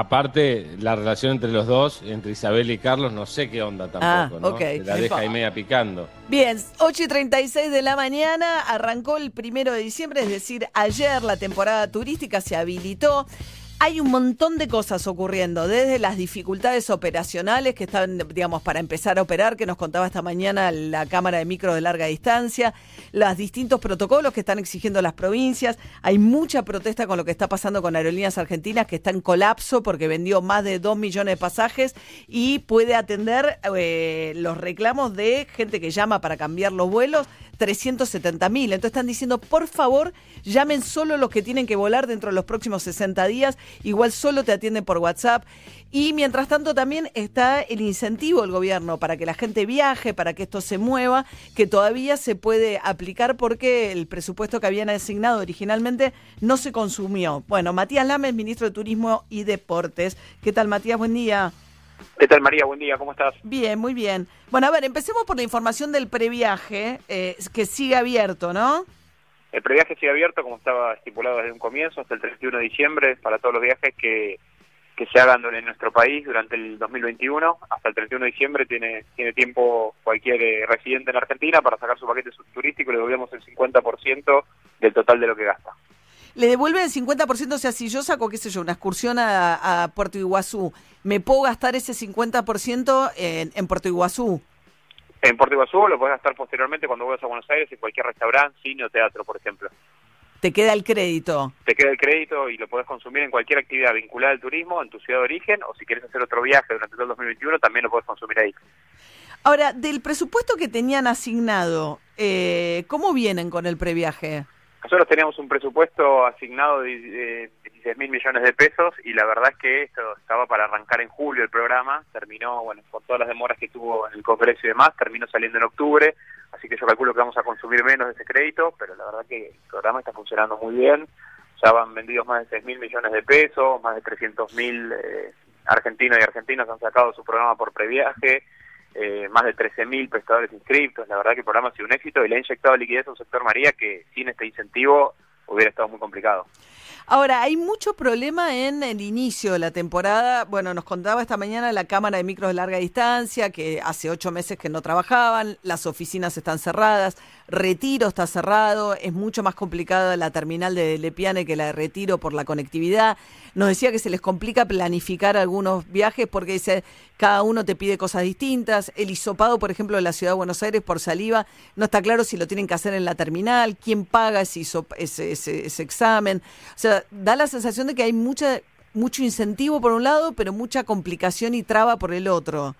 Aparte, la relación entre los dos, entre Isabel y Carlos, no sé qué onda tampoco, Ah, ¿no? ok. Se La deja ahí media picando. Bien, 8 y 36 de la mañana, arrancó el primero de diciembre, es decir, ayer la temporada turística se habilitó. Hay un montón de cosas ocurriendo, desde las dificultades operacionales que están, digamos, para empezar a operar, que nos contaba esta mañana la Cámara de Micro de Larga Distancia, los distintos protocolos que están exigiendo las provincias. Hay mucha protesta con lo que está pasando con Aerolíneas Argentinas, que está en colapso porque vendió más de 2 millones de pasajes y puede atender eh, los reclamos de gente que llama para cambiar los vuelos 370 mil. Entonces están diciendo, por favor, llamen solo los que tienen que volar dentro de los próximos 60 días. Igual solo te atienden por WhatsApp. Y mientras tanto también está el incentivo del gobierno para que la gente viaje, para que esto se mueva, que todavía se puede aplicar porque el presupuesto que habían asignado originalmente no se consumió. Bueno, Matías Lames, ministro de Turismo y Deportes. ¿Qué tal, Matías? Buen día. ¿Qué tal María? Buen día, ¿cómo estás? Bien, muy bien. Bueno, a ver, empecemos por la información del previaje, eh, que sigue abierto, ¿no? El previaje sigue abierto, como estaba estipulado desde un comienzo, hasta el 31 de diciembre, para todos los viajes que, que se hagan en nuestro país durante el 2021. Hasta el 31 de diciembre tiene, tiene tiempo cualquier eh, residente en Argentina para sacar su paquete turístico y le devolvemos el 50% del total de lo que gasta. Le devuelven el 50%, o sea, si yo saco, qué sé yo, una excursión a, a Puerto Iguazú, ¿me puedo gastar ese 50% en, en Puerto Iguazú? En Puerto Iguazú lo puedes gastar posteriormente cuando vuelvas a Buenos Aires en cualquier restaurante, cine o teatro, por ejemplo. Te queda el crédito. Te queda el crédito y lo puedes consumir en cualquier actividad vinculada al turismo en tu ciudad de origen o si quieres hacer otro viaje durante todo el 2021 también lo puedes consumir ahí. Ahora, del presupuesto que tenían asignado, eh, ¿cómo vienen con el previaje? Nosotros teníamos un presupuesto asignado de 16 mil millones de pesos y la verdad es que esto estaba para arrancar en julio el programa, terminó, bueno, con todas las demoras que tuvo en el Congreso y demás, terminó saliendo en octubre, así que yo calculo que vamos a consumir menos de ese crédito, pero la verdad que el programa está funcionando muy bien, ya van vendidos más de 6 mil millones de pesos, más de 300 mil eh, argentinos y argentinas han sacado su programa por previaje, eh, más de 13.000 prestadores inscriptos. La verdad que el programa ha sido un éxito y le ha inyectado liquidez a un sector María que sin este incentivo hubiera estado muy complicado. Ahora, hay mucho problema en el inicio de la temporada. Bueno, nos contaba esta mañana la Cámara de Micros de Larga Distancia que hace ocho meses que no trabajaban, las oficinas están cerradas, Retiro está cerrado, es mucho más complicada la terminal de Lepiane que la de Retiro por la conectividad. Nos decía que se les complica planificar algunos viajes porque dice, cada uno te pide cosas distintas. El hisopado, por ejemplo, de la Ciudad de Buenos Aires por saliva, no está claro si lo tienen que hacer en la terminal, quién paga ese, ese, ese examen. O sea, da la sensación de que hay mucha mucho incentivo por un lado, pero mucha complicación y traba por el otro.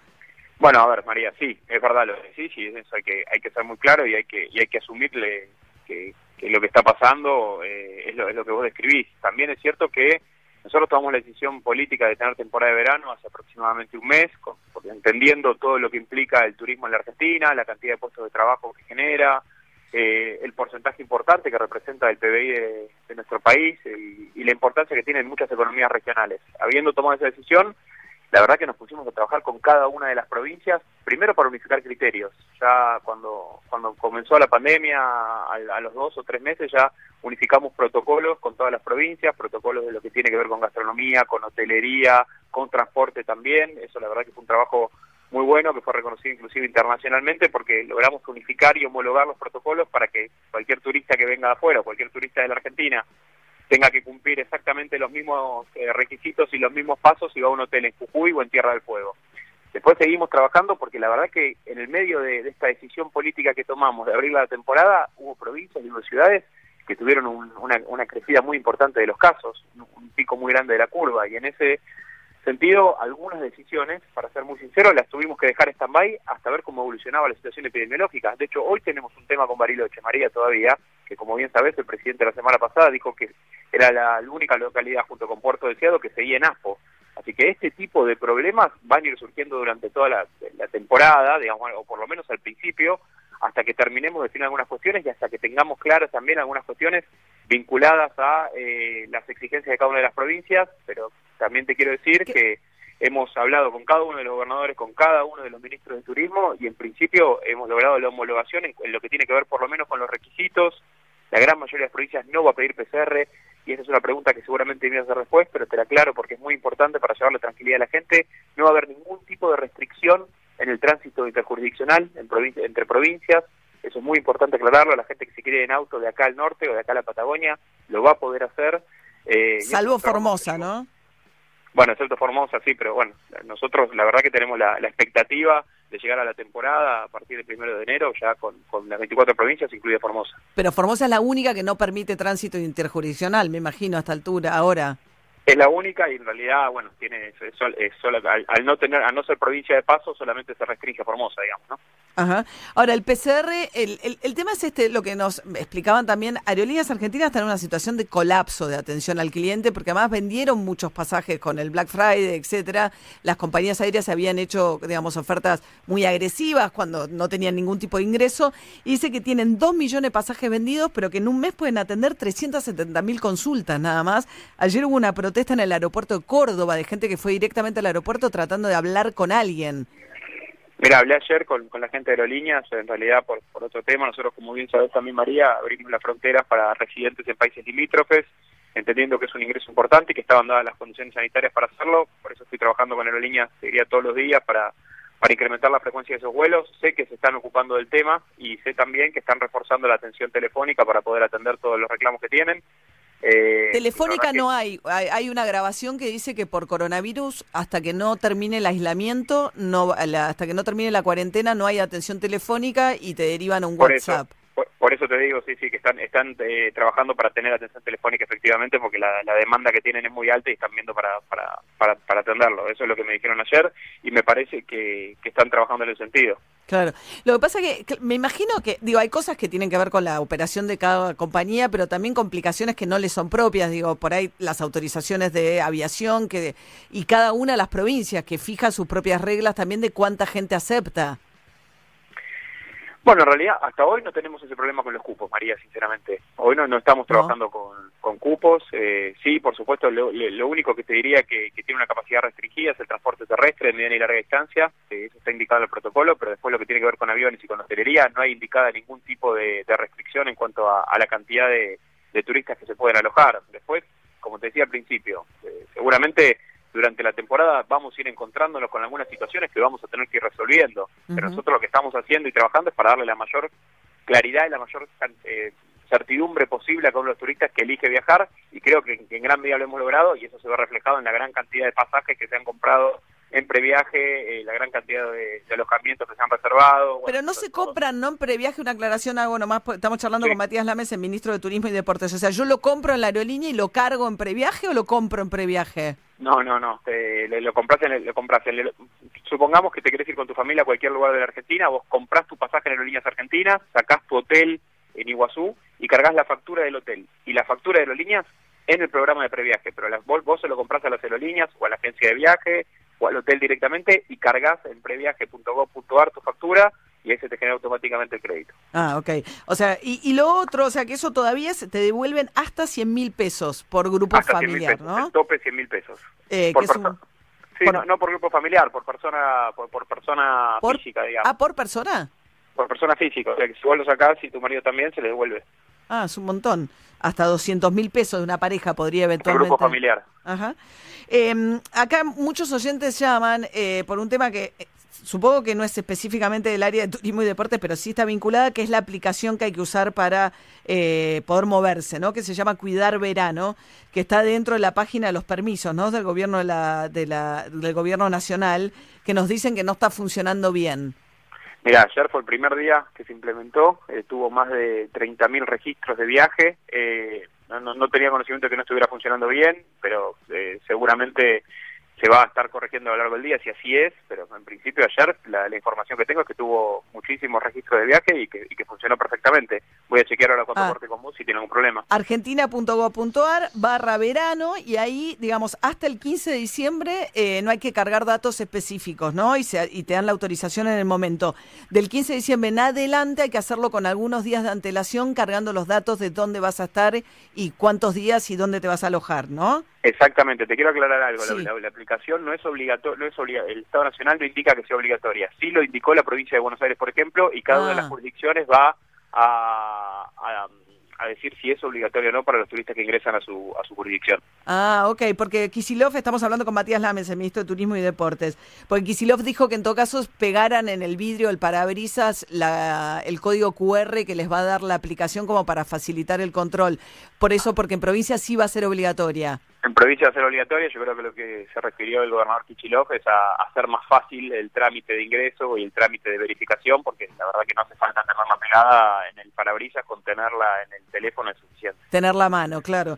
Bueno, a ver, María, sí, es verdad lo que decís y eso hay que hay que ser muy claro y hay que y hay que asumirle que, lo que está pasando eh, es, lo, es lo que vos describís. También es cierto que nosotros tomamos la decisión política de tener temporada de verano hace aproximadamente un mes, con- entendiendo todo lo que implica el turismo en la Argentina, la cantidad de puestos de trabajo que genera, eh, el porcentaje importante que representa el PBI de, nuestro país y, y la importancia que tienen muchas economías regionales. Habiendo tomado esa decisión, la verdad que nos pusimos a trabajar con cada una de las provincias, primero para unificar criterios. Ya cuando, cuando comenzó la pandemia, a, a los dos o tres meses ya unificamos protocolos con todas las provincias, protocolos de lo que tiene que ver con gastronomía, con hotelería, con transporte también. Eso la verdad que fue un trabajo muy bueno, que fue reconocido inclusive internacionalmente, porque logramos unificar y homologar los protocolos para que cualquier turista que venga de afuera, cualquier turista de la Argentina, tenga que cumplir exactamente los mismos eh, requisitos y los mismos pasos si va a un hotel en Jujuy o en Tierra del Fuego. Después seguimos trabajando porque la verdad que en el medio de, de esta decisión política que tomamos de abrir la temporada, hubo provincias y hubo ciudades que tuvieron un- una, una crecida muy importante de los casos, un, un pico muy grande de la curva, y en ese sentido, algunas decisiones, para ser muy sincero, las tuvimos que dejar stand-by hasta ver cómo evolucionaba la situación epidemiológica. De hecho, hoy tenemos un tema con Bariloche, María, todavía, que como bien sabes, el presidente la semana pasada dijo que era la, única localidad junto con Puerto Deseado que seguía en ASPO. Así que este tipo de problemas van a ir surgiendo durante toda la temporada, digamos, o por lo menos al principio, hasta que terminemos de definir algunas cuestiones y hasta que tengamos claras también algunas cuestiones vinculadas a eh, las exigencias de cada una de las provincias, pero también te quiero decir ¿Qué? que hemos hablado con cada uno de los gobernadores, con cada uno de los ministros de turismo y en principio hemos logrado la homologación en, en lo que tiene que ver por lo menos con los requisitos La gran mayoría de las provincias no va a pedir PCR y esa es una pregunta que seguramente viene a ser después, pero te la aclaro porque es muy importante para llevarle tranquilidad a la gente. No va a haber ningún tipo de restricción en el tránsito interjurisdiccional entre provincias. Eso es muy importante aclararlo. La gente que se quiere en auto de acá al norte o de acá a la Patagonia lo va a poder hacer. Eh, Salvo Formosa, ¿no? Bueno, excepto Formosa, sí, pero bueno, nosotros la verdad que tenemos la, expectativa de llegar a la temporada a partir del primero de enero, ya con, con, las 24 provincias, incluida Formosa. Pero Formosa es la única que no permite tránsito interjurisdiccional, me imagino, a esta altura, ahora. Es la única y en realidad, bueno, tiene al, no tener, a no ser provincia de paso, solamente se restringe a Formosa, digamos, ¿no? Ajá. Ahora, el PCR, el, el, el, tema es este, lo que nos explicaban también, Aerolíneas Argentinas están en una situación de colapso de atención al cliente, porque además vendieron muchos pasajes con el Black Friday, etcétera. Las compañías aéreas habían hecho, digamos, ofertas muy agresivas cuando no tenían ningún tipo de ingreso, y dice que tienen dos millones de pasajes vendidos, pero que en un mes pueden atender 370 mil consultas nada más. Ayer hubo una protesta en el aeropuerto de Córdoba de gente que fue directamente al aeropuerto tratando de hablar con alguien. Mira, hablé ayer con, la gente de aerolíneas, en realidad por, por otro tema, nosotros como bien sabes también María, abrimos las fronteras para residentes en países limítrofes, entendiendo que es un ingreso importante y que estaban dadas las condiciones sanitarias para hacerlo, por eso estoy trabajando con aerolíneas, diría todos los días para, para incrementar la frecuencia de esos vuelos, sé que se están ocupando del tema y sé también que están reforzando la atención telefónica para poder atender todos los reclamos que tienen, eh, Telefónica no hay. hay. una grabación que dice que por coronavirus, hasta que no termine el aislamiento, no hasta que no termine la cuarentena, no hay atención telefónica y te derivan a un WhatsApp. Por, eso te digo, sí, sí, que están, están eh, trabajando para tener atención telefónica efectivamente, porque la, demanda que tienen es muy alta y están viendo para, para, para, para atenderlo. Eso es lo que me dijeron ayer y me parece que, que están trabajando en el sentido. Claro. Lo que pasa es que me imagino que, digo, hay cosas que tienen que ver con la operación de cada compañía, pero también complicaciones que no les son propias. Digo, por ahí las autorizaciones de aviación que y cada una de las provincias que fija sus propias reglas también de cuánta gente acepta. Bueno, en realidad hasta hoy no tenemos ese problema con los cupos, María, sinceramente. Hoy no, no estamos trabajando con, con, cupos. Eh, sí, por supuesto, lo, único que te diría que, que, tiene una capacidad restringida es el transporte terrestre de mediana y larga distancia. eso está indicado en el protocolo, pero después lo que tiene que ver con aviones y con hostelería no hay indicada ningún tipo de, restricción en cuanto a, la cantidad de, turistas que se pueden alojar. Después, como te decía al principio, eh, seguramente durante la temporada vamos a ir encontrándonos con algunas situaciones que vamos a tener que ir resolviendo. Pero nosotros lo que estamos haciendo y trabajando es para darle la mayor claridad y la mayor eh, certidumbre posible a todos los turistas que elige viajar y creo que, en gran medida lo hemos logrado y eso se ve reflejado en la gran cantidad de pasajes que se han comprado en previaje, eh, la gran cantidad de, alojamientos que se han reservado. Pero no se compran, ¿no? En previaje, una aclaración, algo nomás, estamos charlando con Matías Lames, el ministro de Turismo y Deportes. O sea, ¿yo lo compro en la aerolínea y lo cargo en previaje o lo compro en previaje? No, no, no, lo compras en lo compras supongamos que te querés ir con tu familia a cualquier lugar de la Argentina, vos comprás tu pasaje en aerolíneas argentinas, sacás tu hotel en Iguazú y cargas la factura del hotel y la factura de aerolíneas en el programa de previaje, pero vos, vos se lo compras a las aerolíneas o a la agencia de viaje o al hotel directamente y cargas en previaje.gov.ar tu factura y ahí se te genera automáticamente el crédito. Ah, ok. O sea, y, y lo otro, o sea, que eso todavía se te devuelven hasta 100 mil pesos por grupo familiar, ¿no? El tope 100 mil pesos. Eh, por Sí, no, por grupo familiar, por persona por, por persona física, digamos. Ah, ¿por persona? Por persona física, o sea, que si vos lo sacás y tu marido también, se le devuelve. Ah, es un montón. Hasta 200 mil pesos de una pareja podría eventualmente. Por grupo familiar. Ajá. Eh, acá muchos oyentes llaman eh, por un tema que supongo que no es específicamente del área de turismo y deportes, pero sí está vinculada, que es la aplicación que hay que usar para eh, poder moverse, ¿no? Que se llama Cuidar Verano, que está dentro de la página de los permisos, ¿no? Del gobierno de la, de la, del gobierno nacional, que nos dicen que no está funcionando bien. Mira, ayer fue el primer día que se implementó, eh, tuvo más de 30.000 registros de viaje. Eh, no, no, tenía conocimiento de que no estuviera funcionando bien, pero seguramente se va a estar corrigiendo a lo largo del día si así es, pero en principio ayer la, información que tengo es que tuvo muchísimos registros de viaje y que, y que funcionó perfectamente. Voy a chequear ahora cuando ah. corte con vos si tiene algún problema. Argentina.gov.ar barra verano y ahí, digamos, hasta el 15 de diciembre eh, no hay que cargar datos específicos, ¿no? Y, se, y te dan la autorización en el momento. Del 15 de diciembre en adelante hay que hacerlo con algunos días de antelación cargando los datos de dónde vas a estar y cuántos días y dónde te vas a alojar, ¿no? Exactamente, te quiero aclarar algo. La, aplicación no es obligatoria, no es el Estado Nacional no indica que sea obligatoria. Sí lo indicó la provincia de Buenos Aires, por ejemplo, y cada una de las ah. jurisdicciones va a, a decir si es obligatorio o no para los turistas que ingresan a su, a su jurisdicción. Ah, ok, porque Kisilov, estamos hablando con Matías Lames, el ministro de Turismo y Deportes, porque Kisilov dijo que en todo caso pegaran en el vidrio, el parabrisas, la, el código QR que les va a dar la aplicación como para facilitar el control. Por eso, porque en provincia sí va a ser obligatoria. En provincia va a ser obligatoria, yo creo que lo que se refirió el gobernador Kichilov es a hacer más fácil el trámite de ingreso y el trámite de verificación, porque la verdad que no hace falta tenerla pegada en el parabrisas, con tenerla en el teléfono es suficiente. Tenerla a mano, claro.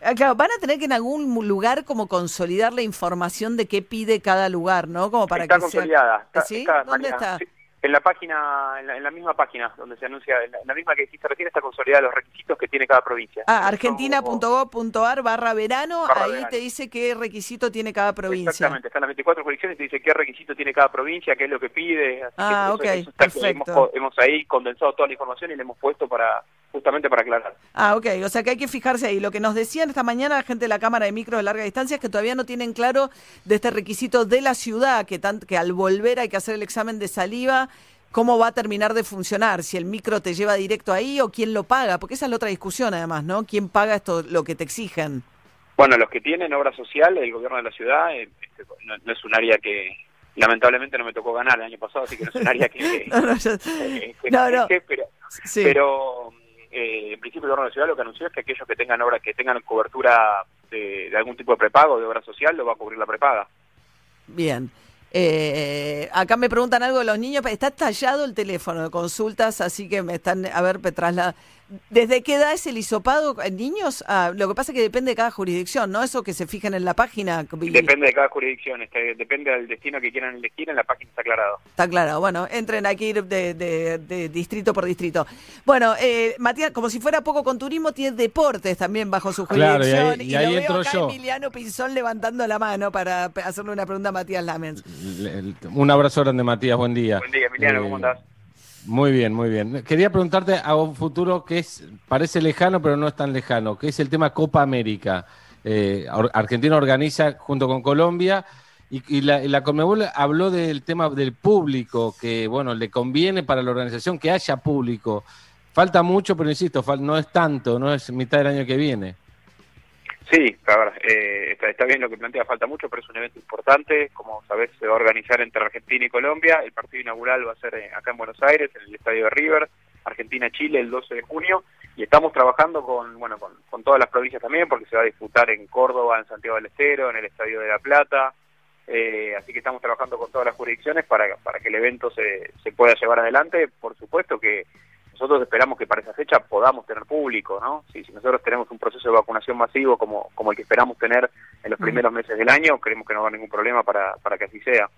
Ah, claro, van a tener que en algún lugar como consolidar la información de qué pide cada lugar, ¿no? Como para está que consolidada. Sea... ¿Sí? Está, ¿Dónde está? En la página, en la, en la, misma página donde se anuncia, en la, en la, misma que dijiste recién, está consolidada los requisitos que tiene cada provincia. Ah, argentina.gov.ar barra verano, ahí verano. te dice qué requisito tiene cada provincia. Exactamente, están las 24 jurisdicciones y te dice qué requisito tiene cada provincia, qué es lo que pide. Así ah, que ok, eso, eso está, perfecto. Hemos, hemos ahí condensado toda la información y le hemos puesto para justamente para aclarar. Ah, ok, o sea que hay que fijarse ahí. Lo que nos decían esta mañana la gente de la Cámara de Micro de Larga Distancia es que todavía no tienen claro de este requisito de la ciudad, que, tan, que al volver hay que hacer el examen de saliva cómo va a terminar de funcionar, si el micro te lleva directo ahí o quién lo paga, porque esa es la otra discusión además, ¿no? ¿Quién paga esto, lo que te exigen? Bueno, los que tienen obra social, el gobierno de la ciudad, eh, este, no, no, es un área que lamentablemente no me tocó ganar el año pasado, así que no es un área que... no, no, yo... eh, que no, no. Pero, sí. pero eh, en principio el gobierno de ciudad lo que anunció es que aquellos que tengan obra, que tengan cobertura de, de algún tipo de prepago, de obra social, lo va a cubrir la prepaga. Bien. Eh, acá me preguntan algo de los niños, está tallado el teléfono de consultas, así que me están, a ver, Petrasla, ¿desde qué edad es el hisopado en niños? Ah, lo que pasa es que depende de cada jurisdicción, ¿no? Eso que se fijen en la página. Depende de cada jurisdicción, este, depende del destino que quieran elegir, en la página está aclarado. Está aclarado, bueno, entren aquí de, de, de distrito por distrito. Bueno, eh, Matías, como si fuera poco con turismo, tiene deportes también bajo su jurisdicción. Claro, y ahí, y ahí lo entro veo acá yo. Emiliano Pinzón levantando la mano para hacerle una pregunta a Matías Lamens. Un abrazo grande, Matías. Buen día. Buen día, Emiliano. Eh, ¿Cómo andás? Muy bien, muy bien. Quería preguntarte a un futuro que es parece lejano, pero no es tan lejano, que es el tema Copa América. Eh, Argentina organiza junto con Colombia y, y la, la Conmebol habló del tema del público, que bueno, le conviene para la organización que haya público. Falta mucho, pero insisto, no es tanto, no es mitad del año que viene. Sí, a eh, está, está, bien lo que plantea, falta mucho, pero es un evento importante. Como sabés, se va a organizar entre Argentina y Colombia. El partido inaugural va a ser acá en Buenos Aires, en el Estadio de River, Argentina-Chile, el 12 de junio. Y estamos trabajando con, bueno, con, con, todas las provincias también, porque se va a disputar en Córdoba, en Santiago del Estero, en el Estadio de La Plata. Eh, así que estamos trabajando con todas las jurisdicciones para, para que el evento se, se pueda llevar adelante. Por supuesto que nosotros esperamos que para esa fecha podamos tener público, ¿no? Si, si nosotros tenemos un proceso de vacunación masivo como, como el que esperamos tener en los primeros meses del año, creemos que no va a haber ningún problema para, para que así sea.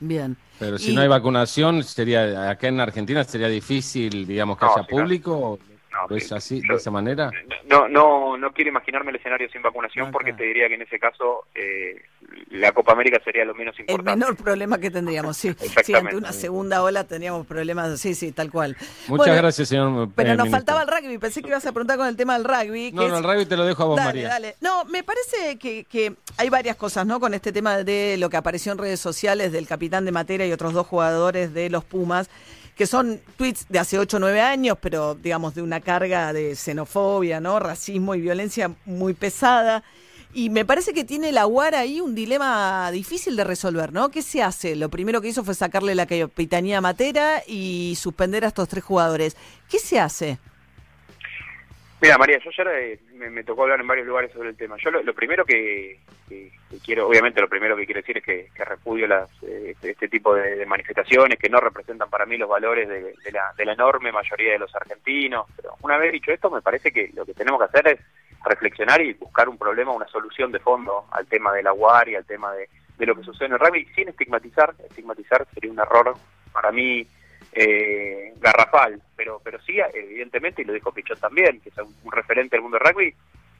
Bien. Pero si y... no hay vacunación, sería acá en Argentina sería difícil, digamos, que No, haya público. No, ¿Lo es sí, así, yo- de esa manera? No, no, no quiero imaginarme el escenario sin vacunación Ah, porque claro. te diría que en ese caso eh, la Copa América sería lo menos El importante. menor problema que tendríamos, sí. Sí, ante una segunda ola tendríamos problemas, sí, sí, tal cual. Muchas Bueno, gracias, señor. Pero eh, nos ministro. faltaba el rugby, pensé que ibas a preguntar con el tema del rugby. que No, no, es- el rugby te lo dejo a vos, Dale, María. dale. No, me parece que, que hay varias cosas, ¿no? Con este tema de lo que apareció en redes sociales del capitán de Matera y otros dos jugadores de los Pumas, que son tweets de hace 8 o 9 años, pero digamos de una carga de xenofobia, ¿no? Racismo y violencia muy pesada. Y me parece que tiene la UAR ahí un dilema difícil de resolver, ¿no? ¿Qué se hace? Lo primero que hizo fue sacarle la capitanía a Matera y suspender a estos tres jugadores. ¿Qué se hace? Mira, María, yo ya eh, me, me tocó hablar en varios lugares sobre el tema. Yo lo, lo primero que, que- que quiero, obviamente lo primero que quiero decir es que, repudio las, eh, este, este tipo de, manifestaciones que no representan para mí los valores de, la, de la enorme mayoría de los argentinos. Pero una vez dicho esto, me parece que lo que tenemos que hacer es reflexionar y buscar un problema, una solución de fondo al tema de la UAR y al tema de, de lo que sucede en el rugby, sin estigmatizar. Estigmatizar sería un error para mí eh, garrafal, pero pero sí, evidentemente, y lo dijo Pichón también, que es un, un referente del mundo del rugby,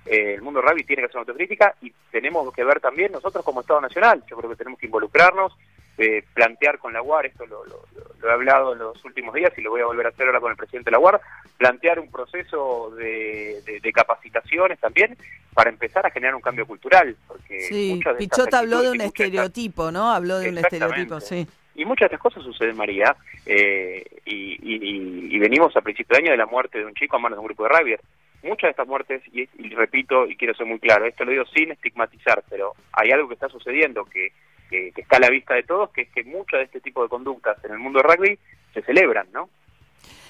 eh, el mundo del rugby tiene que hacer una autocrítica y tenemos que ver también nosotros como Estado Nacional, yo creo que tenemos que involucrarnos, eh, plantear con la UAR, esto lo, lo- he hablado en los últimos días y lo voy a volver a hacer ahora con el presidente de la UAR, plantear un proceso de, de- de capacitaciones también para empezar a generar un cambio cultural, porque Sí, Pichot habló de un estereotipo, ¿no? Habló de un estereotipo, sí. Y muchas de estas cosas suceden, María, eh, y, y- y- venimos a principio de año de la muerte de un chico a manos de un grupo de rugby. muchas de estas muertes, y, y repito, y quiero ser muy claro, esto lo digo sin estigmatizar, pero hay algo que está sucediendo que, que, que está a la vista de todos, que es que muchas de este tipo de conductas en el mundo del rugby se celebran, ¿no?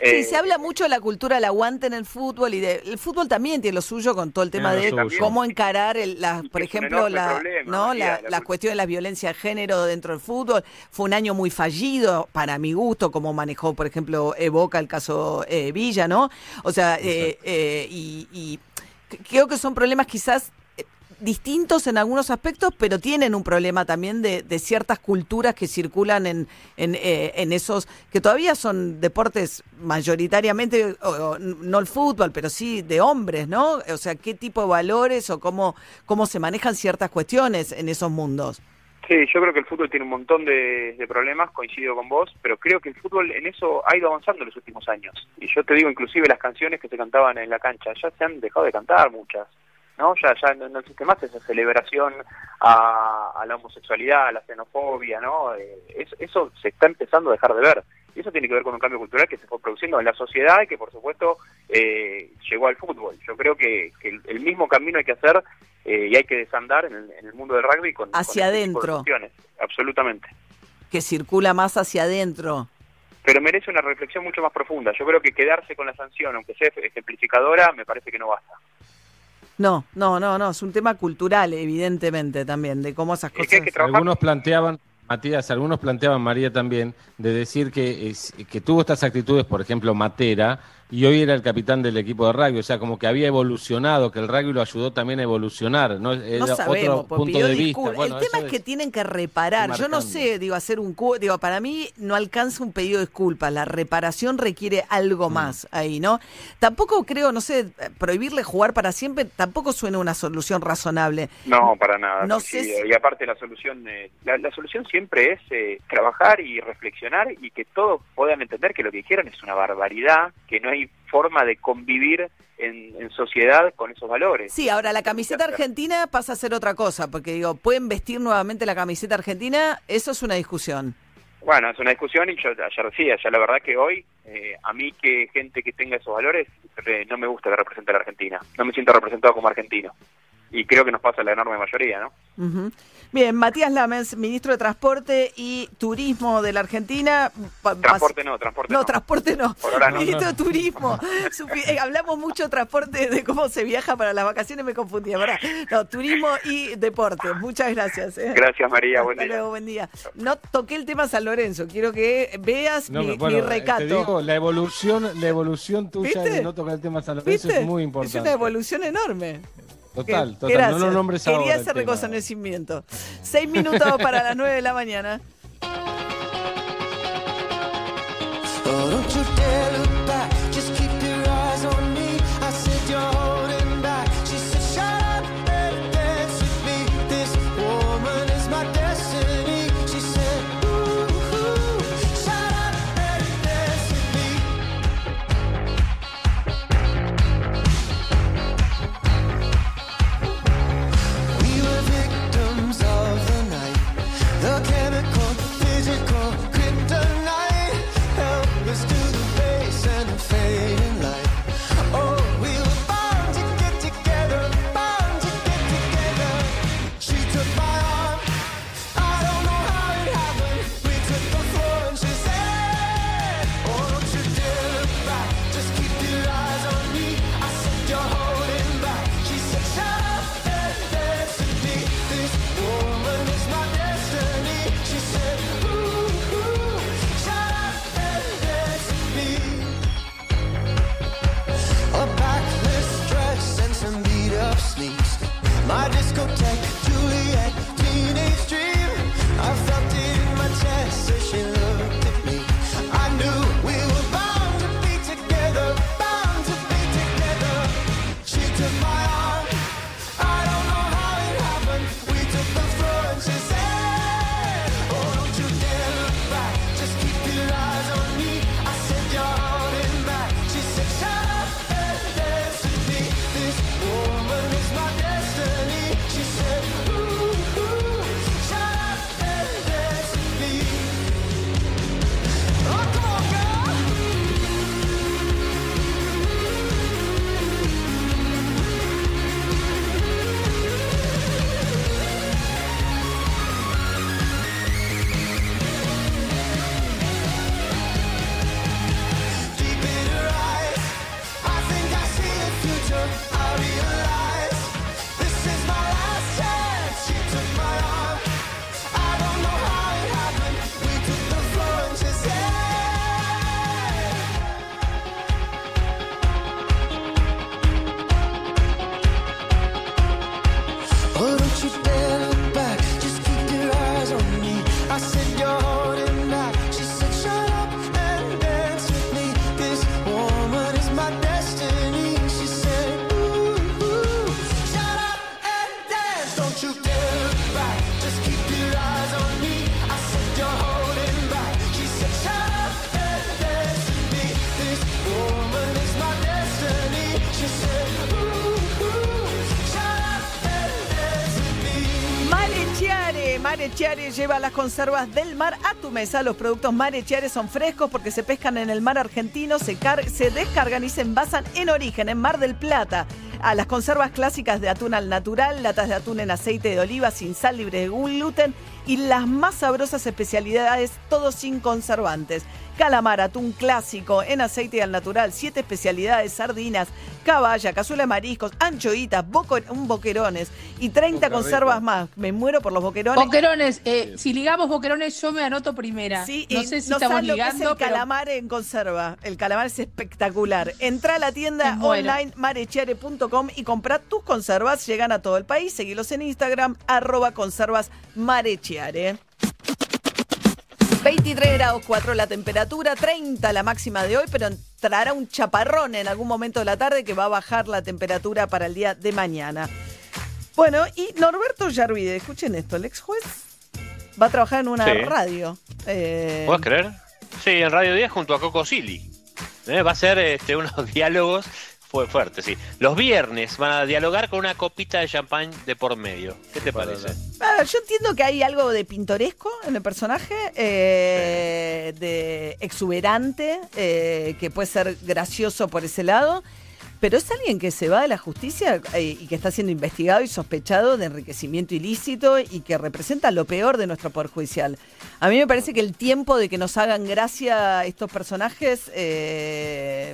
Sí, Eh, se habla mucho de la cultura del aguante en el fútbol y de, el fútbol también tiene lo suyo con todo el tema de suyo. cómo encarar, el, la, por ejemplo, la, problema, ¿no? La, la la cul- cuestión de la violencia de género dentro del fútbol. Fue un año muy fallido para mi gusto, como manejó, por ejemplo, Evoca el caso eh, Villa, ¿no? O sea, eh, eh, y, creo que son problemas quizás distintos en algunos aspectos, pero tienen un problema también de, ciertas culturas que circulan en, en, eh, en esos, que todavía son deportes mayoritariamente, o no el fútbol, pero sí de hombres, ¿no? O sea, qué tipo de valores o cómo, cómo se manejan ciertas cuestiones en esos mundos. Sí, yo creo que el fútbol tiene un montón de, de problemas, coincido con vos, pero creo que el fútbol en eso ha ido avanzando en los últimos años. Y yo te digo, inclusive las canciones que se cantaban en la cancha, ya se han dejado de cantar muchas, ¿no? Ya, ya no, no existe más esa celebración a, a la homosexualidad, a la xenofobia, ¿no? Eh, es- eso se está empezando a dejar de ver. Y eso tiene que ver con un cambio cultural que se fue produciendo en la sociedad y que, por supuesto, eh, llegó al fútbol. Yo creo que, que el, el mismo camino hay que hacer eh, y hay que desandar en el, en el mundo del rugby con, Hacia este adentro. Absolutamente. que circula más hacia adentro. Pero merece una reflexión mucho más profunda. Yo creo que quedarse con la sanción, aunque sea ejemplificadora, me parece que no basta. No, no, no, no, es un tema cultural, evidentemente, también, de cómo esas Es que cosas... que Algunos planteaban, Matías, algunos planteaban, María también, de decir que, es- que tuvo estas actitudes, por ejemplo, Matera, y hoy era el capitán del equipo de rugby, o sea, como que había evolucionado, que el rugby lo ayudó también a evolucionar, ¿no? Era No sabemos, otro pues, punto de vista. Bueno, el tema es que tienen que reparar. Yo no sé, digo, hacer un cu- digo, para mí no alcanza un pedido de disculpas. La reparación requiere Mm. algo más ahí, ¿no? Tampoco creo, no sé, prohibirle jugar para siempre tampoco suena una solución razonable. No, para nada. No sé coincido. si- Y aparte la solución, eh, la, la solución siempre es eh, trabajar y reflexionar y que todos puedan entender que lo que hicieron es una barbaridad, que no hay forma de convivir en, en sociedad con esos valores. Sí, ahora la camiseta argentina pasa a ser otra cosa, porque digo, ¿pueden vestir nuevamente la camiseta argentina? Eso es una discusión. Bueno, es una discusión y yo ayer decía, ya la verdad que hoy, eh, a mí que gente que tenga esos valores, eh, no me gusta que represente a la Argentina. No me siento representado como argentino. Y creo que nos pasa a la enorme mayoría, ¿no? Bien, Matías Lamens, ministro de Transporte y Turismo de la Argentina. Transporte no, transporte No, no. transporte no. Por ahora no. Ministro de Turismo. Eh, hablamos mucho de transporte, de cómo se viaja para las vacaciones, me confundí, ¿verdad? No, turismo y deporte. Muchas gracias. eh. Gracias María, buen Hasta día. luego, buen día. No toqué el tema San Lorenzo, quiero que veas No, mi, bueno, mi Te recato. digo, la evolución, la evolución tuya ¿Viste? de no tocar el tema San Lorenzo ¿Viste? es muy Es importante. una evolución enorme. Total, Que- total. No gracias. lo nombres Quería ahora. ese tema. reconocimiento. Seis minutos para las nueve de la mañana. Marechiare lleva las conservas del mar a tu mesa. Los productos Marechiare son frescos porque se pescan en el mar argentino, se, se descargan y se envasan en origen, en Mar del Plata. A las conservas clásicas de atún al natural, latas de atún en aceite de oliva sin sal, libre de gluten y las más sabrosas especialidades, todo sin conservantes. Calamar, atún clásico en aceite al natural, siete especialidades, sardinas, caballa, cazuela de mariscos, anchoitas, boco- un boquerones y 30 Oh, qué conservas más. Me muero por los boquerones. Boquerones, eh, si ligamos boquerones, yo me anoto primera. Sí, no y sé si no estamos sabes lo que es el pero calamar en conserva. El calamar es espectacular. Entra a la tienda Me muero. Y compra tus conservas. Llegan a todo el país. Seguilos en Instagram, arroba conservas marechiare. 23 grados 4 la temperatura, 30 la máxima de hoy, pero entrará un chaparrón en algún momento de la tarde que va a bajar la temperatura para el día de mañana. Bueno, y Norberto Yarvide, escuchen esto, el ex juez va a trabajar en una Sí. radio. Eh, ¿Puedes creer? Sí, en Radio 10 junto a Coco Silly. Eh, Va a ser este, unos diálogos fue fuerte, sí. Los viernes van a dialogar con una copita de champán de por medio. ¿Qué te parece? Ah, yo entiendo que hay algo de pintoresco en el personaje, eh, de exuberante, eh, que puede ser gracioso por ese lado, pero es alguien que se va de la justicia eh, y que está siendo investigado y sospechado de enriquecimiento ilícito y que representa lo peor de nuestro Poder Judicial. A mí me parece que el tiempo de que nos hagan gracia estos personajes eh,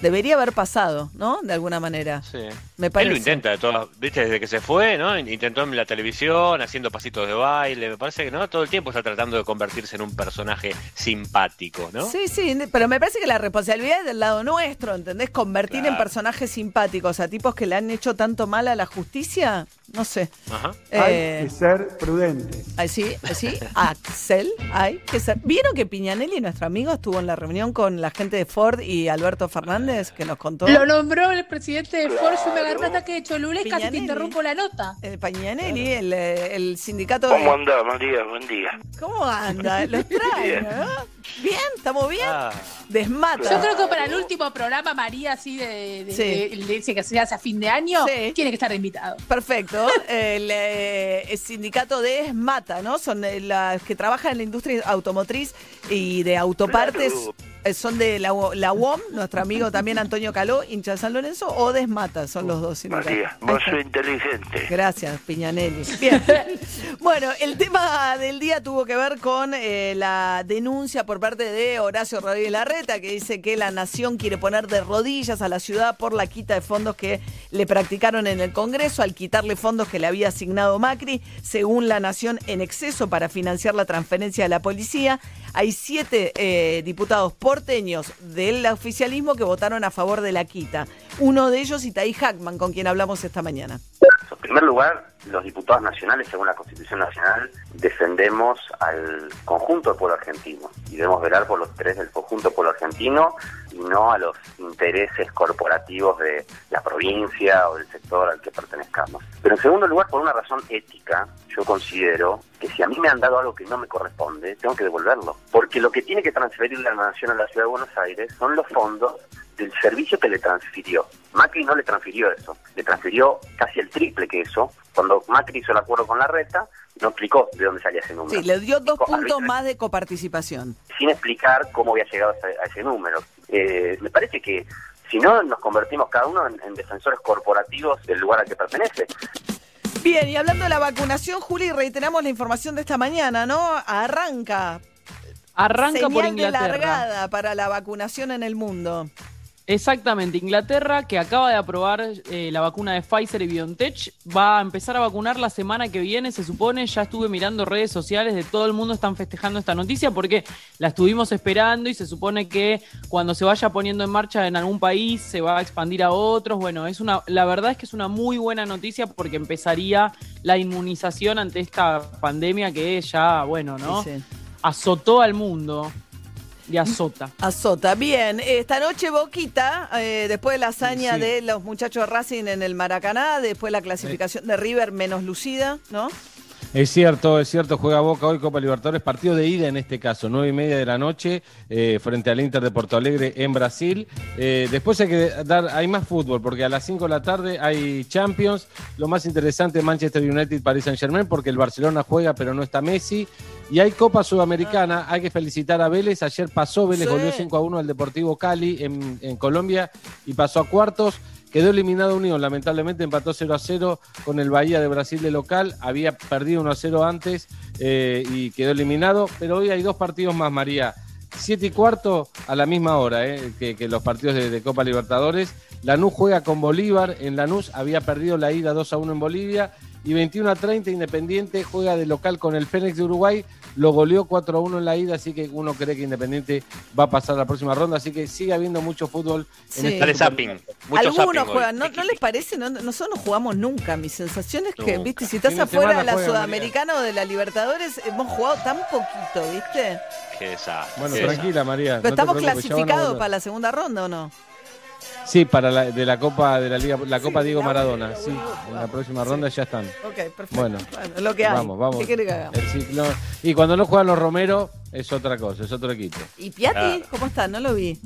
debería haber pasado, ¿no? De alguna manera. Sí. Me Él parece. lo intenta de todas, viste, desde que se fue, ¿no? Intentó en la televisión, haciendo pasitos de baile. Me parece que no todo el tiempo está tratando de convertirse en un personaje simpático, ¿no? Sí, sí, pero me parece que la responsabilidad es del lado nuestro, ¿entendés? Convertir en personajes simpáticos a tipos que le han hecho tanto mal a la justicia, no sé. Ajá. Eh, Hay que ser prudente. Ay, sí, sí, Axel, hay que ser. ¿Vieron que Piñanelli, nuestro amigo, estuvo en la reunión con la gente de Ford y Alberto Fernández, que nos contó? lo nombró el presidente de Ford, yo me agarré un ataque de cholulés, casi te interrumpo la nota. El Piñanelli, el, eh, el sindicato ¿Cómo de... anda, María? Buen día. ¿Cómo anda? Lo extraño, ¿no? Bien, ¿estamos bien? Ah, Desmata. Yo creo que para el último programa, María, así de, de, Sí. de- que se hace a fin de año, Sí. tiene que estar invitado. Perfecto. El, eh, el sindicato de ESMATA, ¿no? Son eh, las que trabajan en la industria automotriz y de autopartes. Eh, Son de la, la UOM, nuestro amigo también Antonio Caló, hincha de San Lorenzo, o de ESMATA, son los dos sindicatos. María, vos sos inteligente. Gracias, Piñanelli. Bien. bueno, el tema del día tuvo que ver con eh, la denuncia por parte de Horacio Rodríguez Larreta, que dice que la nación quiere poner de rodillas a la ciudad por la quita de fondos que le practicaron en el Congreso al quitarle fondos que le había asignado Macri, según la nación, en exceso para financiar la transferencia de la policía. Hay siete eh, diputados porteños del oficialismo que votaron a favor de la quita. Uno de ellos, Itaí Hackman, con quien hablamos esta mañana. En primer lugar, los diputados nacionales, según la Constitución Nacional, defendemos al conjunto del pueblo argentino y debemos velar por los intereses del conjunto del pueblo argentino y no a los intereses corporativos de la provincia o del sector al que pertenezcamos. Pero en segundo lugar, por una razón ética, yo considero que si a mí me han dado algo que no me corresponde, tengo que devolverlo. Porque lo que tiene que transferir la nación a la ciudad de Buenos Aires son los fondos del servicio que le transfirió. Macri no le transfirió eso, le transfirió casi el triple que eso. Cuando Macri hizo el acuerdo con la reta, no explicó de dónde salía ese número. Sí, le dio dos puntos más de coparticipación. Sin explicar cómo había llegado a ese número. Eh, me parece que si no, nos convertimos cada uno en, en defensores corporativos del lugar al que pertenece. Bien, y hablando de la vacunación, Juli, reiteramos la información de esta mañana, ¿no? Arranca. Arranca Señal por de Inglaterra. largada para la vacunación en el mundo. Exactamente, Inglaterra, que acaba de aprobar eh, la vacuna de Pfizer y BioNTech, va a empezar a vacunar la semana que viene, se supone. Ya estuve mirando redes sociales de todo el mundo, están festejando esta noticia porque la estuvimos esperando y se supone que cuando se vaya poniendo en marcha en algún país se va a expandir a otros. Bueno, es una, la verdad es que es una muy buena noticia porque empezaría la inmunización ante esta pandemia que ya, bueno, ¿no? Azotó al mundo y azota. Azota. Bien, esta noche Boquita, eh, después de la hazaña Sí. de los muchachos Racing en el Maracaná, después la clasificación de River menos lucida, ¿no? Es cierto, es cierto, juega Boca hoy Copa Libertadores, partido de ida en este caso, nueve y media de la noche, eh, frente al Inter de Porto Alegre en Brasil. Eh, después hay que dar, hay más fútbol, porque a las 5 de la tarde hay Champions, lo más interesante Manchester United, Paris Saint Germain, porque el Barcelona juega pero no está Messi. Y hay Copa Sudamericana, hay que felicitar a Vélez, ayer pasó, Vélez Sí. goleó 5 a 1 al Deportivo Cali en, en Colombia y pasó a cuartos. Quedó eliminado Unión, lamentablemente empató 0 a 0 con el Bahía de Brasil de local. Había perdido 1 a 0 antes eh, y quedó eliminado. Pero hoy hay dos partidos más, María. 7 y cuarto a la misma hora eh, que, los partidos de, de Copa Libertadores. Lanús juega con Bolívar. En Lanús había perdido la ida 2 a 1 en Bolivia. Y 21 a 30 Independiente juega de local con el Fénix de Uruguay. Lo goleó 4 a 1 en la ida, así que uno cree que Independiente va a pasar a la próxima ronda. Así que sigue habiendo mucho fútbol Sí. en este Dale zapping. Mucho zapping Algunos juegan, ¿no, ¿no les parece? No- nosotros no jugamos nunca. Mi sensación es que, Nunca. viste, si estás afuera de la Sudamericana o de la Libertadores, hemos jugado tan poquito, ¿viste? Qué desastre. Bueno, qué tranquila, María. Pero estamos clasificados para la segunda ronda, ¿o no? Sí, para la, de la Copa de la Liga, la Copa Sí, Diego Maradona, sí. En la próxima ronda ya están. Ok, perfecto. Bueno. lo que hay. Vamos, vamos. ¿Qué quiere que hagamos? El ciclo- Y cuando no juegan los Romero, es otra cosa, es otro equipo. ¿Y Piatti? Claro. ¿Cómo está? No lo vi.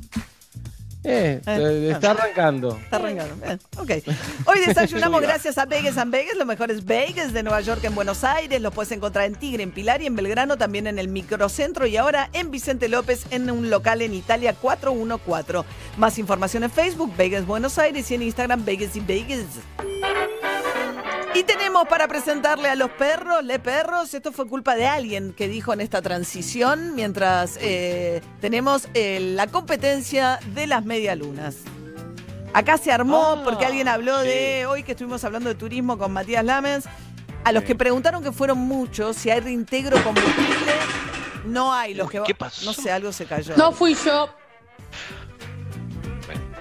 Eh, eh, está arrancando. Está arrancando. Bien, ok. Hoy desayunamos gracias a Vegas and Vegas, los mejores Vegas de Nueva York en Buenos Aires. Los puedes encontrar en Tigre, en Pilar y en Belgrano, también en el microcentro y ahora en Vicente López en un local en Italia 414. Más información en Facebook, Vegas Buenos Aires y en Instagram, Vegas y Vegas. Y tenemos para presentarle a los perros, le perros, esto fue culpa de alguien que dijo en esta transición, mientras eh, tenemos eh, la competencia de las medialunas. Acá se armó Ah, porque alguien habló sí. de, hoy que estuvimos hablando de turismo con Matías Lamens, a los que preguntaron que fueron muchos, si hay reintegro combustible, no hay. Los que ¿Qué pasó? No sé, algo se cayó. No fui yo.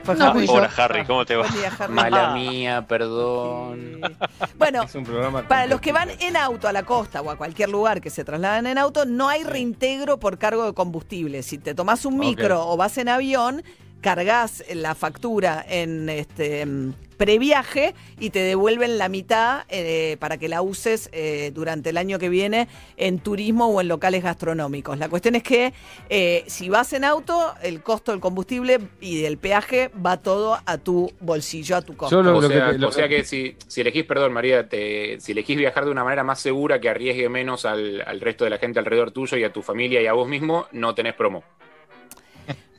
Fue no Harry. fui yo. Hola Harry, ¿cómo te va? Buen día, Harry. Mala mía, perdón. Bueno, Es un programa Para los que van en auto a la costa o a cualquier lugar que se trasladan en auto, no hay reintegro por cargo de combustible. Si te tomás un micro o vas en avión, cargas la factura en este previaje y te devuelven la mitad eh, para que la uses eh, durante el año que viene en turismo o en locales gastronómicos. La cuestión es que eh, si vas en auto, el costo del combustible y del peaje va todo a tu bolsillo, a tu costo. Yo lo- o lo que sea, lo o sea que- que si, si elegís, perdón María, te- si elegís viajar de una manera más segura que arriesgue menos al, al resto de la gente alrededor tuyo y a tu familia y a vos mismo, no tenés promo.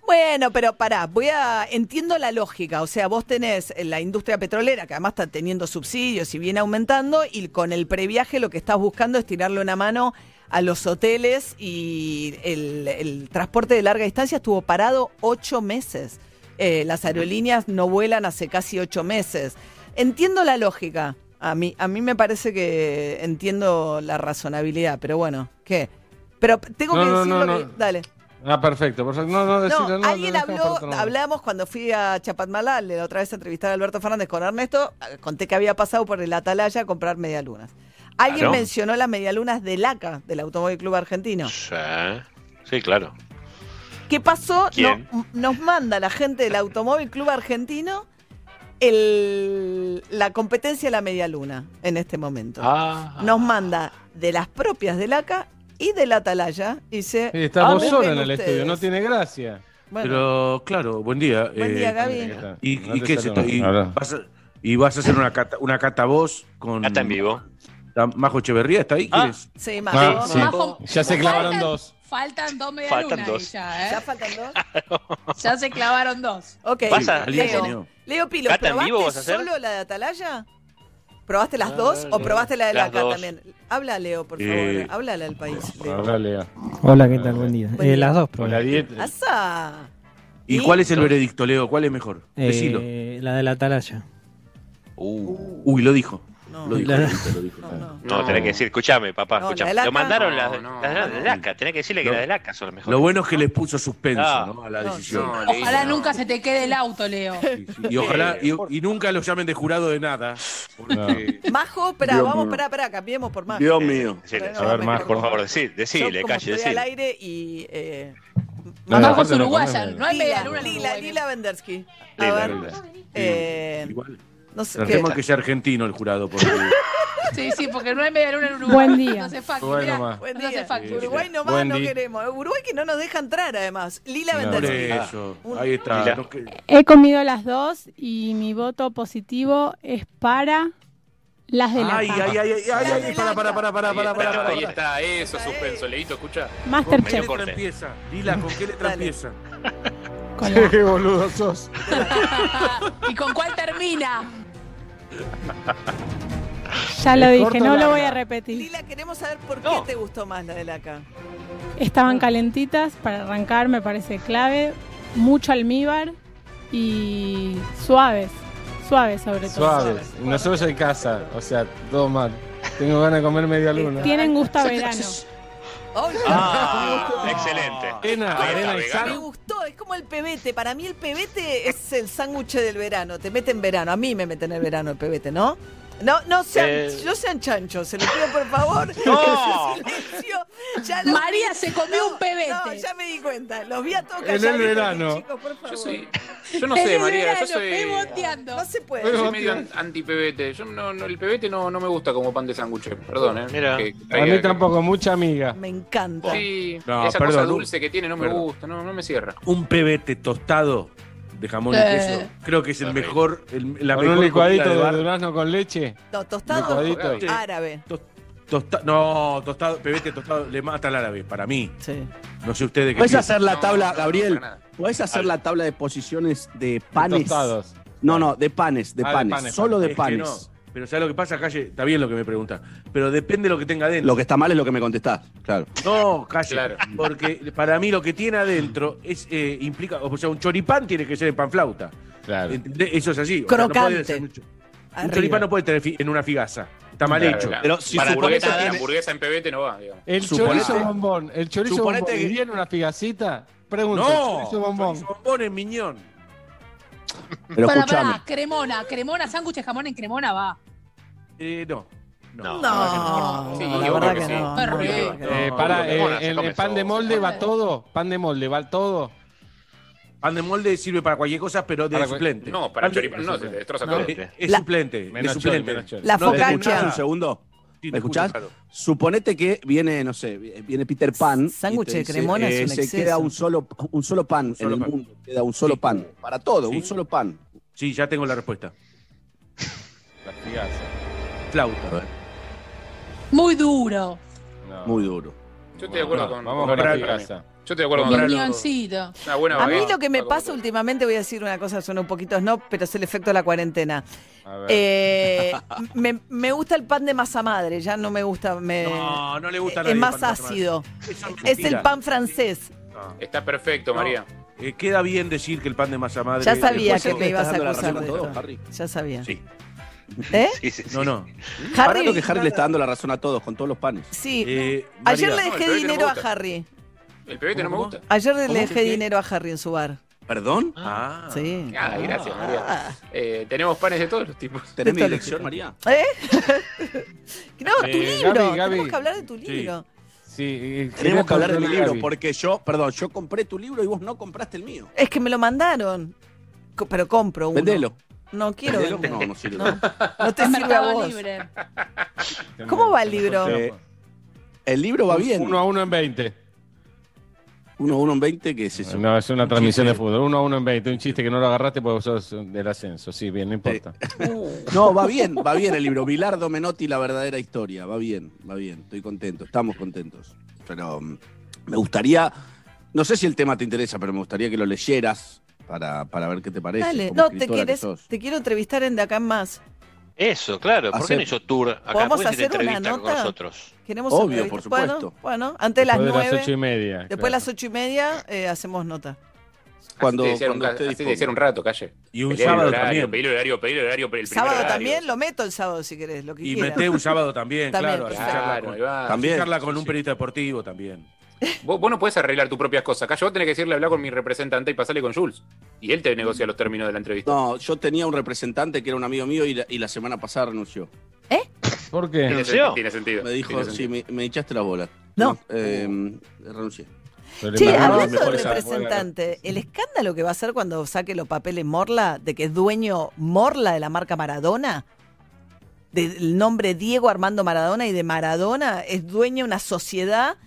Bueno, pero pará, voy a. Entiendo la lógica. O sea, vos tenés la industria petrolera, que además está teniendo subsidios y viene aumentando, y con el previaje lo que estás buscando es tirarle una mano a los hoteles y el, el transporte de larga distancia estuvo parado ocho meses. Eh, las aerolíneas no vuelan hace casi ocho meses. Entiendo la lógica. A mí, a mí me parece que entiendo la razonabilidad, pero bueno, ¿qué? Pero tengo No, que no, que-. Dale. Ah, perfecto. No, no, no, alguien habló, hablamos cuando fui a Chapatmalal, la otra vez a entrevistar a Alberto Fernández con Ernesto, eh, conté que había pasado por el Atalaya a comprar medialunas. Alguien Claro. mencionó las medialunas del ACA, del Automóvil Club Argentino. Sí, sí, claro. ¿Qué pasó? ¿Quién? No- nos manda la gente del Automóvil Club Argentino el- la competencia de la medialuna en este momento. Ah, Nos manda de las propias del ACA y del Atalaya. Y dice, Sí, estás "Ah, vos busquen sola en el ustedes". estudio, no tiene gracia. Bueno, Pero claro, buen día. Buen eh, día, Gaby. Ahí está. ¿Y, No y qué es esto? ¿Y vas, a, y vas a hacer una cata, una cata vos con. Cata en vivo. ¿Está Majo Echeverría está ahí? ¿Quién Ah. sí. Ah, ¿no? sí. Majo- Ya se clavaron Faltan- dos. Faltan dos Faltan medialunas dos. ahí ya, ¿Ya ¿eh? faltan dos? Ya se clavaron dos. Ok. ¿Vas a- ¿Alguien Leo? Leo Pilo, ¿Cata en ¿probaste vivo vas a hacer? solo la de Atalaya? ¿Probaste las Ah, dos o probaste la de la acá dos. también? Habla, Leo, por favor. Eh, Háblale al país. Leo. Ahora, Lea. Hola, ¿qué tal? Buen día. Buen Eh, las dos, probé. la dieta. Asa. ¿Y ¿Y? cuál es el veredicto, Leo? ¿Cuál es mejor? Decilo. Eh, la de la atalaya. Uh, Uy, lo dijo. No, Lo dijo, La- lo dijo, lo dijo. no, no. tenés que decir, escuchame, papá, la escuchame. Lo mandaron las, No, no, las no. del ACA, tenés que decirle que las del ACA son las mejores. Lo bueno es que les puso suspenso. ¿no? a la No, decisión. Ojalá nunca se te quede el auto, Leo. Sí, sí. Y ojalá, y, y nunca lo llamen de jurado de nada. Porque Majo, espera, Dios vamos, mío. espera, espera, cambiemos por Majo. Dios mío. Decile, A ver, quedo por favor, Yo decile, calle, estoy al decile. aire y... Eh, No, Majo es no uruguaya, comemos. no hay en Lila. Lila Vendersky. A Lila, ver, Lila. eh, igual no sé, ¿qué? que sea argentino el jurado. Porque Sí, sí, porque no hay media luna en Uruguay. Buen día. No se fucking, Bueno, mirá, más. Buen no día. se fucking. Uruguay nomás Buen no día. queremos. Uruguay que no nos deja entrar, además. Lila No. Vendersi. eso. Ahí está. Que- He comido las dos y mi voto positivo es para las de la Ay, ay, ay, ay, ay, ay, para, para, para, para, Ahí para, está, para, ahí para. está, eso, suspenso, Leito, escucha. ¿Con qué Masterchef. letra empieza? Lila, ¿con qué letra empieza? Con la- Qué boludo sos. ¿Y con cuál termina? Ya lo ¿Es dije, no lo voy a repetir. Lila, queremos saber por qué No. te gustó más la de la acá. Estaban calentitas para arrancar, me parece clave. Mucho almíbar y suaves. Suaves sobre todo. Suaves. Nosotros en casa, o sea, todo mal. Tengo ganas de comer media luna. Tienen gusto a verano. Ay, Ah, excelente. Arena, Ahí está, arena y vegano. Me sal. gustó, es como el pebete. Para mí el pebete es el sándwich del verano. Te mete en verano. A mí me mete en el verano el pebete, ¿no? No, no sean, Eh. no sean chanchos, se lo pido por favor. No. Silencio. Ya los María se comió un pebete. No, ya me di cuenta. Los vi a todos En el verano. Chicos, por favor. Yo soy. Yo no sé, María, yo verano, soy. peboteando. No se puede. Pero- Soy medio an- anti-pebete. Yo no, no, el pebete no, no me gusta como pan de sándwich. Perdón, ¿eh? Mira. Que- que A mí tampoco, mucha amiga. Me encanta. Sí, No, esa perdón, cosa no. dulce que tiene no me Perdón. gusta, no, no me cierra. Un pebete tostado de jamón y queso. Creo que es el mejor, el- la Con mejor un licuadito de, bar. durazno con leche. No, tostado Licuadito. árabe. Tosta- no, tostado, pebete tostado le mata al árabe, para mí. Sí. No sé ustedes qué ¿Puedes hacer la No, tabla, no, Gabriel? nada. ¿Puedes hacer la tabla de posiciones de panes? Tostados. No, no, de panes, de Ah, de panes, solo de Es que panes. No. Pero ¿sabes lo que pasa, Calle? Está bien lo que me pregunta. Pero depende de lo que tenga adentro. Lo que está mal es lo que me contestás, claro. No, Calle. Claro. Porque para mí lo que tiene adentro es eh, implica. O sea, un choripán tiene que ser en panflauta. Claro. ¿Entendés? Eso es así. O sea, no puede Crocante. ser un, choripán no puede tener en una figaza. Está mal Claro, hecho. claro. Pero si Para suponete hamburguesa, tiene- hamburguesa en pebete no va, digamos. El Suponete- chorizo bombón. El chorizo Suponete bombón. que- ¿Iría en una figacita? Pregunta. No, chorizo bombón. chorizo bombón en miñón. Pero escúchame. pará, cremona, cremona, sándwich de jamón en cremona va. Eh, no. No, No. Sí, la verdad que no. Eh, No, para, no, eh, el pan de molde va todo. Pan de molde va todo. Pan de molde sirve para cualquier cosa, pero de Para suplente. No, para el Pan de- choripán no, se te destroza No. todo. Es La- suplente. Menos de suplente. La ¿No ¿Me focaccia. un segundo? Sí, ¿Me escuchás? escucho, claro. Suponete que viene, no sé, viene Peter Pan. Sándwich te de cremona es un Se exceso. queda un solo, un solo pan solo en el pan. mundo. Queda un solo Sí. pan. Para todo, Sí. un solo pan. Sí, ya tengo la respuesta. La figaza. Flauta. Muy duro. No. Muy duro. Yo estoy de acuerdo No, con Vamos con con la Yo de acuerdo con Gabriel. Piñoncito. Una buena A mí lo que me pasa todo. últimamente, voy a decir una cosa, suena un poquito snob, pero es el efecto de la cuarentena. A ver. Eh, me, me gusta el pan de masa madre, ya no me gusta. Me, No, no le gusta a es nadie el más pan ácido. Es Es el pan francés. No. Está perfecto, María. Eh, queda bien decir que el pan de masa madre. Ya sabía que te me ibas a acusar de esto. Harry. Ya sabía. Sí. ¿Eh? Sí, sí, sí. No, no. Ahora Harry, lo que Harry le está dando la razón a todos con todos los panes. sí. Eh, Ayer María, le no, dejé no dinero a. Harry. El pebete no me gusta. Ayer le ¿Cómo dejé que dinero a Harry en su bar. ¿Perdón? Ah. Sí. Ah, gracias, María. Ah. Eh, tenemos panes de todos los tipos. ¿Tenés mi dirección, María? ¿Eh? no, tu Eh, libro. Gaby, Gaby. Tenemos que hablar de tu Sí. libro. Sí, eh, Tenemos que hablar de mi libro, Gaby. porque yo, perdón, yo compré tu libro y vos no compraste el mío. Es que me lo mandaron. Pero compro uno. Vendelo. No quiero Vendelo. No, no sirve. No, no te sirve a vos. Libre. ¿Cómo va el libro? Eh, El libro va bien. Uno a uno en 20. Uno, uno en 20, que es eso. No, es una transmisión chiste. de fútbol. Uno a uno en 20. Un chiste que no lo agarraste porque vos sos del ascenso. Sí, bien, no importa. No, va bien, va bien el libro. Bilardo Menotti, la verdadera historia. Va bien, va bien. Estoy contento, estamos contentos. Pero mm, me gustaría, no sé si el tema te interesa, pero me gustaría que lo leyeras para, para ver qué te parece. Dale. como No, te, quieres, te quiero entrevistar en De Acá en Más. Eso, claro. ¿Por qué no Hacer- hizo tour acá? ¿Podemos ¿Por qué hiciste hacer una entrevista con nota? nosotros? Queremos Obvio, por supuesto. Bueno, bueno, antes de las Después de las nueve. ocho y media. Después de claro. las ocho y media eh, hacemos nota. Cuando, así te un, así te rato, calle. Y un el sábado horario, también. Pedir el horario, pedir el horario, el Sábado horario. también, lo meto el sábado si querés, lo que Y quieras. meté un sábado también, También, claro. así charla con-. También. charla con Sí, un periodista deportivo también. Vos, vos no podés arreglar tus propias cosas. Acá vos tenés que decirle hablar con mi representante y pasarle con Jules. Y él te negocia los términos de la entrevista. No, yo tenía un representante que era un amigo mío y la, y la semana pasada renunció. ¿Por qué? Tiene, ¿Renunció? tiene sentido. Me dijo, tiene sí, me, me echaste la bola. No. Eh, renuncié. Imagino hablando del representante, el escándalo que va a hacer cuando saque los papeles Morla, de que es dueño Morla de la marca Maradona, del nombre Diego Armando Maradona y de Maradona es dueña una sociedad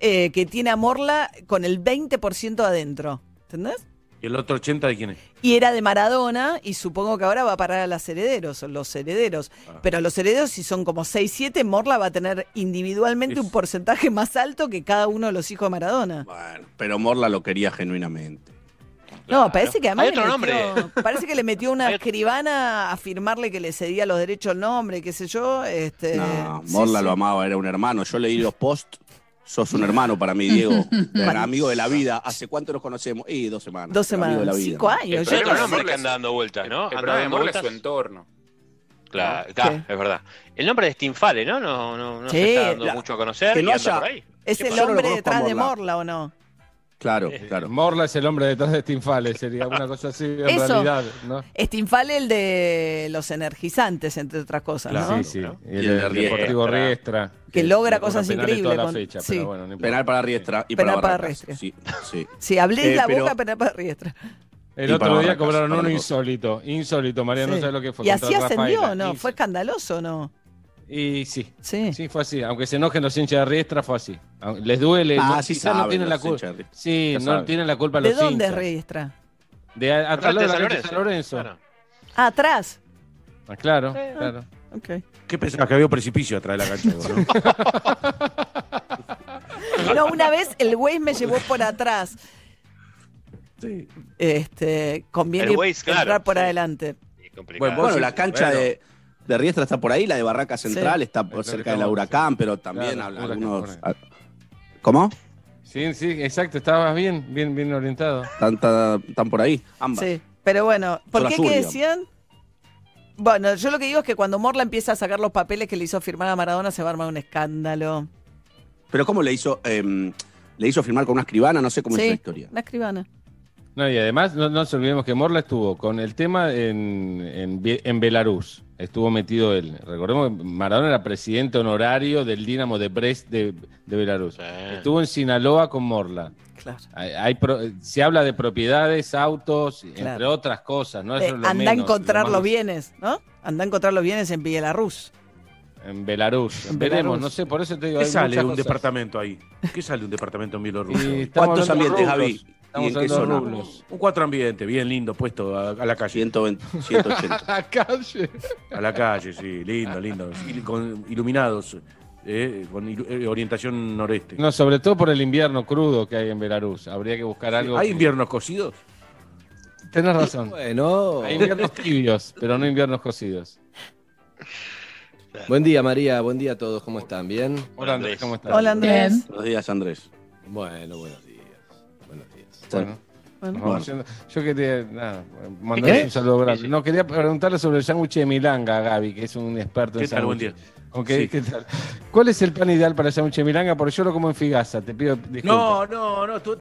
eh, que tiene a Morla con el 20% adentro. ¿Entendés? ¿Y el otro 80 de quién es? Y era de Maradona y supongo que ahora va a parar a los herederos, los herederos. Ah. Pero los herederos, si son como 6, 7, Morla va a tener individualmente un porcentaje más alto que cada uno de los hijos de Maradona. Bueno, pero Morla lo quería genuinamente. No, parece que además Hay le otro metió, parece que le metió una escribana a firmarle que le cedía los derechos al nombre, qué sé yo. Este, No, Morla sí. lo amaba, era un hermano. Yo leí los posts. Sos un hermano para mí, Diego. Un amigo de la vida. ¿Hace cuánto nos conocemos? Y dos semanas. Dos amigo de la semanas, vida. cinco años. El Yo otro no- nombre que anda dando vueltas, ¿no? El problema dando Morla es su vueltas. entorno. Claro, claro, es verdad. El nombre de Stinfale, ¿no? No, no, no Sí, se está dando la- mucho a conocer que no y anda haya- por ahí. ¿Es ¿Qué el hombre detrás de. Morla o no? Claro, claro. Morla es el hombre detrás de Stinfale, sería una cosa así en Eso. realidad, ¿no? Stinfale, el de los energizantes, entre otras cosas, Claro, ¿no? sí, sí. Y Y el, el Riestra. Deportivo Riestra. Que logra cosas increíbles con- fecha, sí. pero bueno, no. Penal para Riestra y Penal para para. Riestra. Sí, sí. Sí, hablé Eh, la pero- boca, pero para riestra. El Y otro día cobraron uno insólito. Insólito, María, no sabes lo que fue. Y así el ascendió, Rafaela. ¿no? ¿Fue escandaloso o no? Y sí, Sí. sí, fue así. Aunque se enojen los hinchas de Riestra, fue así. Les duele. Ah, no, sí quizás no tienen la de culpa. Sí, Ya no saben. tienen la culpa ¿De los dónde es riestra? De a- atrás de de San Lorenzo. Claro. Ah, atrás. Ah, claro, claro. Ok. ¿Qué pensabas que había un precipicio atrás de la cancha? no? No, una vez el güey me llevó por atrás. Sí. Este, conviene Waze, claro, entrar por sí. adelante. Bueno, Bueno, sí, la cancha bueno. de, de Riestra está por ahí, la de Barraca Central Sí. está Es por cerca de la estamos Huracán, pero también Claro, habla- Huracán, algunos. ¿Cómo? Sí, sí, exacto. Estabas bien, bien, bien orientado. Están, por ahí, ambas. Sí, pero bueno, ¿por qué sur, qué digamos. decían? Bueno, yo lo que digo es que cuando Morla empieza a sacar los papeles que le hizo firmar a Maradona se va a armar un escándalo. Pero ¿cómo le hizo? em, le hizo firmar con una escribana, no sé cómo es Sí, la historia. una escribana. No, y además no, no nos olvidemos que Morla estuvo con el tema en, en, en Belarus. Estuvo metido él. Recordemos que Maradona era presidente honorario del Dinamo de Brest de, de Belarus. Sí. Estuvo en Sinaloa con Morla. Claro. Hay, hay pro- se habla de propiedades, autos, entre otras cosas. ¿no? Eso es lo anda a encontrar lo los bienes, ¿no? Anda a encontrar los bienes en Belarus. En Belarus. En Veremos, Belarus. no sé, por eso te digo. ¿Qué hay sale de un cosas. departamento ahí? ¿Qué sale de un departamento en Bielorrusia? ¿Cuántos ambientes. Javi? Estamos ¿Y en qué hablando de zona? rublos. Un cuatro ambiente, bien lindo, puesto a, a la calle. 120, 180. A calle. A la calle, sí, lindo, lindo. Il- con iluminados, eh, con ilu- eh, orientación noreste. No, sobre todo por el invierno crudo que hay en Belarus. Habría que buscar algo. ¿Hay que- inviernos cocidos? Tenés razón. Bueno, Hay inviernos tibios, pero no inviernos cocidos. buen día María, buen día a todos, ¿cómo están? ¿Bien? Hola Andrés, ¿cómo estás? Hola Andrés. Buenos días, Andrés. Bueno, días. Bueno, Bueno. yendo. yo quería nada, mandarle un saludo grande. No, quería preguntarle sobre el sándwich de Milanga, Gaby, que es un experto ¿Qué en tal? Buen sándwiches. día. Ok, Sí. ¿qué tal? ¿Cuál es el pan ideal para el sándwich de Milanga? Porque yo lo como en Figasa, te pido disculpas. No, no, no, tú